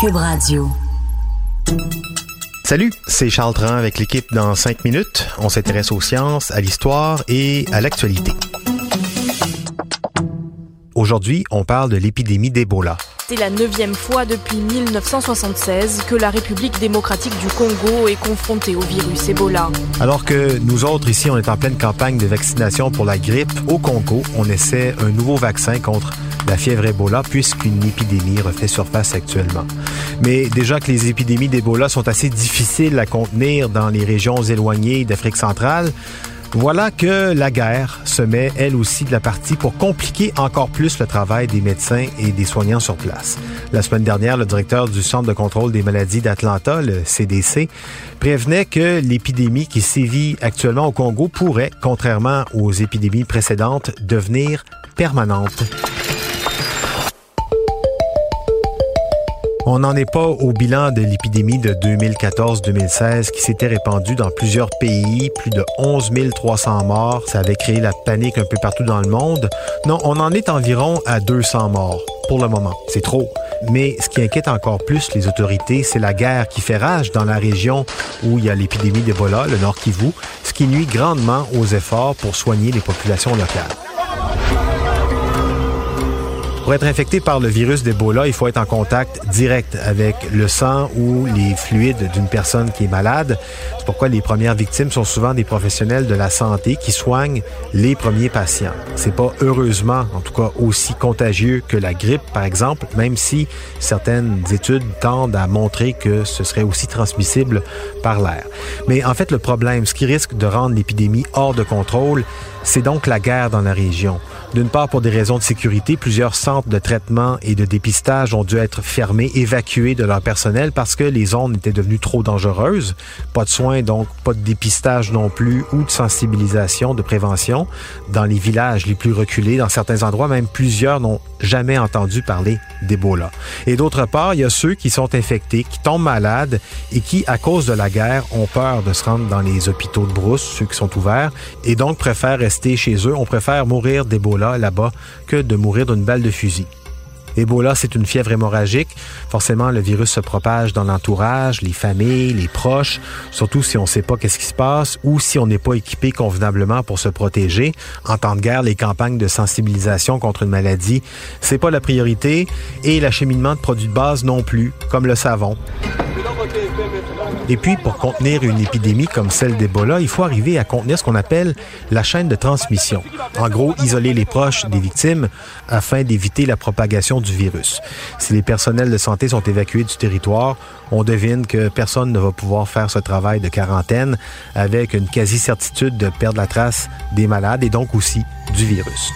Cube Radio. Salut, c'est Charles Tran avec l'équipe dans 5 minutes. On s'intéresse aux sciences, à l'histoire et à l'actualité. Aujourd'hui, on parle de l'épidémie d'Ebola. C'est la neuvième fois depuis 1976 que la République démocratique du Congo est confrontée au virus Ebola. Alors que nous autres ici, on est en pleine campagne de vaccination pour la grippe, au Congo, on essaie un nouveau vaccin contre la fièvre Ebola puisqu'une épidémie refait surface actuellement. Mais déjà que les épidémies d'Ebola sont assez difficiles à contenir dans les régions éloignées d'Afrique centrale, voilà que la guerre se met, elle aussi, de la partie pour compliquer encore plus le travail des médecins et des soignants sur place. La semaine dernière, le directeur du Centre de contrôle des maladies d'Atlanta, le CDC, prévenait que l'épidémie qui sévit actuellement au Congo pourrait, contrairement aux épidémies précédentes, devenir permanente. On n'en est pas au bilan de l'épidémie de 2014-2016 qui s'était répandue dans plusieurs pays, plus de 11 300 morts. Ça avait créé la panique un peu partout dans le monde. Non, on en est environ à 200 morts pour le moment. C'est trop. Mais ce qui inquiète encore plus les autorités, c'est la guerre qui fait rage dans la région où il y a l'épidémie d'Ebola, le Nord Kivu, ce qui nuit grandement aux efforts pour soigner les populations locales. Pour être infecté par le virus d'Ebola, il faut être en contact direct avec le sang ou les fluides d'une personne qui est malade. C'est pourquoi les premières victimes sont souvent des professionnels de la santé qui soignent les premiers patients. C'est pas heureusement, en tout cas, aussi contagieux que la grippe, par exemple, même si certaines études tendent à montrer que ce serait aussi transmissible par l'air. Mais en fait, le problème, ce qui risque de rendre l'épidémie hors de contrôle, c'est donc la guerre dans la région. D'une part, pour des raisons de sécurité, plusieurs centres de traitement et de dépistage ont dû être fermés, évacués de leur personnel parce que les zones étaient devenues trop dangereuses. Pas de soins, donc pas de dépistage non plus ou de sensibilisation, de prévention. Dans les villages les plus reculés, dans certains endroits, même plusieurs n'ont jamais entendu parler d'Ebola. Et d'autre part, il y a ceux qui sont infectés, qui tombent malades et qui, à cause de la guerre, ont peur de se rendre dans les hôpitaux de brousse, ceux qui sont ouverts, et donc préfèrent rester chez eux. On préfère mourir d'Ebola là-bas que de mourir d'une balle de fusil. Ebola, c'est une fièvre hémorragique. Forcément, le virus se propage dans l'entourage, les familles, les proches, surtout si on ne sait pas qu'est-ce qui se passe ou si on n'est pas équipé convenablement pour se protéger. En temps de guerre, les campagnes de sensibilisation contre une maladie, c'est pas la priorité et l'acheminement de produits de base non plus, comme le savon. Et puis, pour contenir une épidémie comme celle d'Ebola, il faut arriver à contenir ce qu'on appelle la chaîne de transmission. En gros, isoler les proches des victimes afin d'éviter la propagation du virus. Si les personnels de santé sont évacués du territoire, on devine que personne ne va pouvoir faire ce travail de quarantaine avec une quasi-certitude de perdre la trace des malades et donc aussi du virus.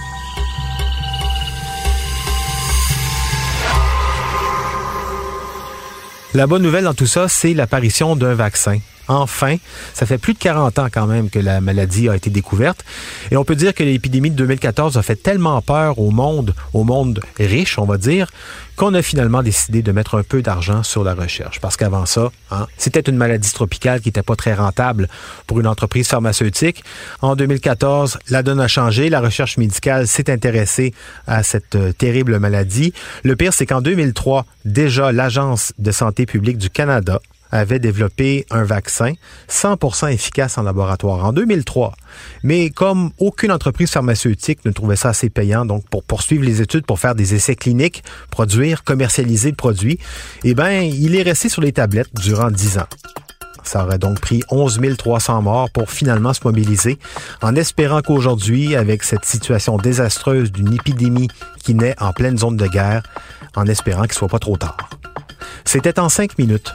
La bonne nouvelle dans tout ça, c'est l'apparition d'un vaccin. Enfin, ça fait plus de 40 ans quand même que la maladie a été découverte. Et on peut dire que l'épidémie de 2014 a fait tellement peur au monde, au monde riche, on va dire, qu'on a finalement décidé de mettre un peu d'argent sur la recherche. Parce qu'avant ça, hein, c'était une maladie tropicale qui n'était pas très rentable pour une entreprise pharmaceutique. En 2014, la donne a changé. La recherche médicale s'est intéressée à cette euh, terrible maladie. Le pire, c'est qu'en 2003, déjà, l'Agence de santé publique du Canada avait développé un vaccin 100% efficace en laboratoire en 2003. Mais comme aucune entreprise pharmaceutique ne trouvait ça assez payant, donc pour poursuivre les études, pour faire des essais cliniques, produire, commercialiser le produit, eh bien, il est resté sur les tablettes durant 10 ans. Ça aurait donc pris 11 300 morts pour finalement se mobiliser, en espérant qu'aujourd'hui, avec cette situation désastreuse d'une épidémie qui naît en pleine zone de guerre, en espérant qu'il soit pas trop tard. C'était en cinq minutes.